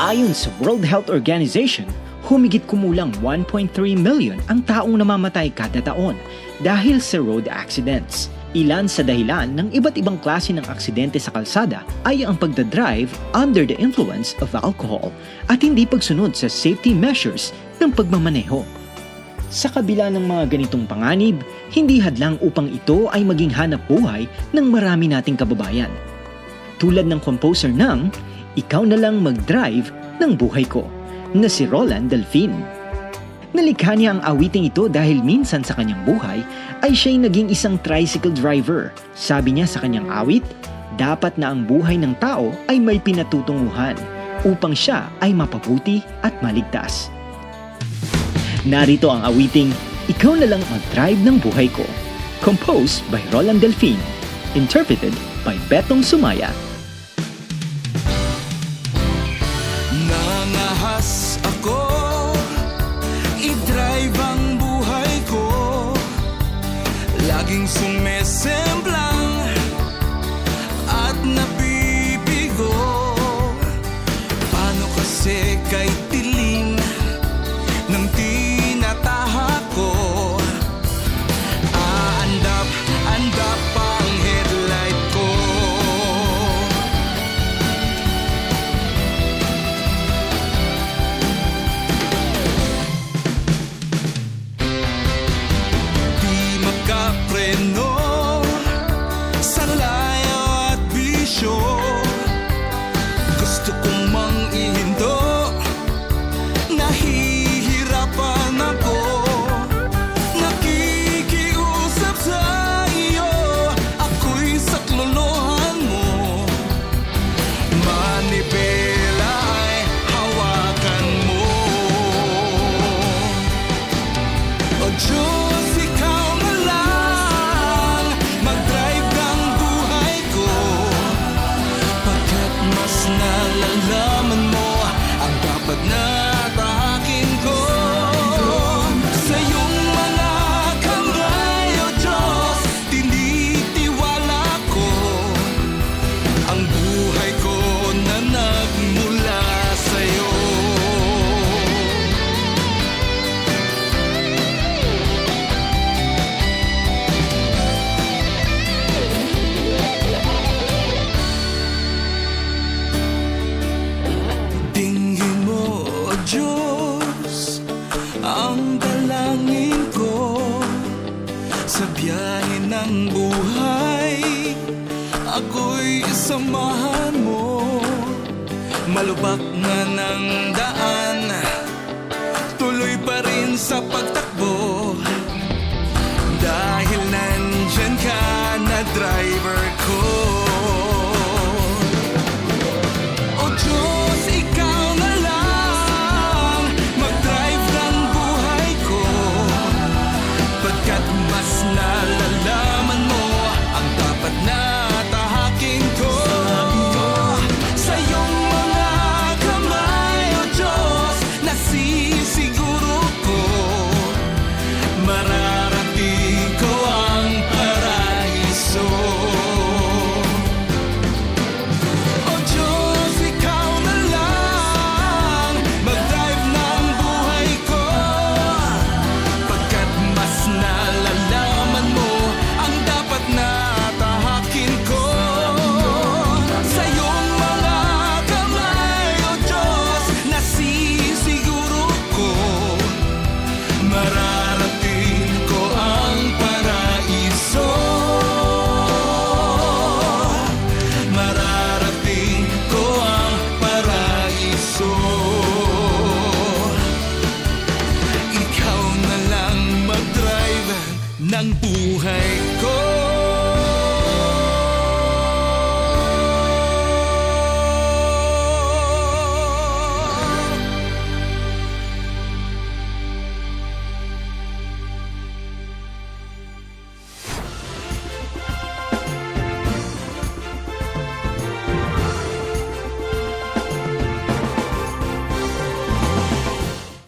Ayon sa World Health Organization, humigit kumulang 1.3 million ang taong namamatay kada taon dahil sa road accidents. Ilan sa dahilan ng iba't ibang klase ng aksidente sa kalsada ay ang pagdadrive under the influence of alcohol at hindi pagsunod sa safety measures ng pagmamaneho. Sa kabila ng mga ganitong panganib, hindi hadlang upang ito ay maging hanap buhay ng marami nating kababayan. Tulad ng composer ng Ikaw na lang mag-drive ng buhay ko na si Roland Delfin. Nalikha niya ang awiting ito dahil minsan sa kanyang buhay ay siya'y naging isang tricycle driver. Sabi niya sa kanyang awit, dapat na ang buhay ng tao ay may pinatutunguhan upang siya ay mapabuti at maligtas. Narito ang awiting Ikaw na lang mag-drive ng buhay ko. Composed by Roland Delfin. Interpreted by Betong Sumaya. Em su me sa biyahe ng buhay. Ako'y samahan mo, malubak na ng daan, tuloy pa rin sa pagtakbo. 但不黑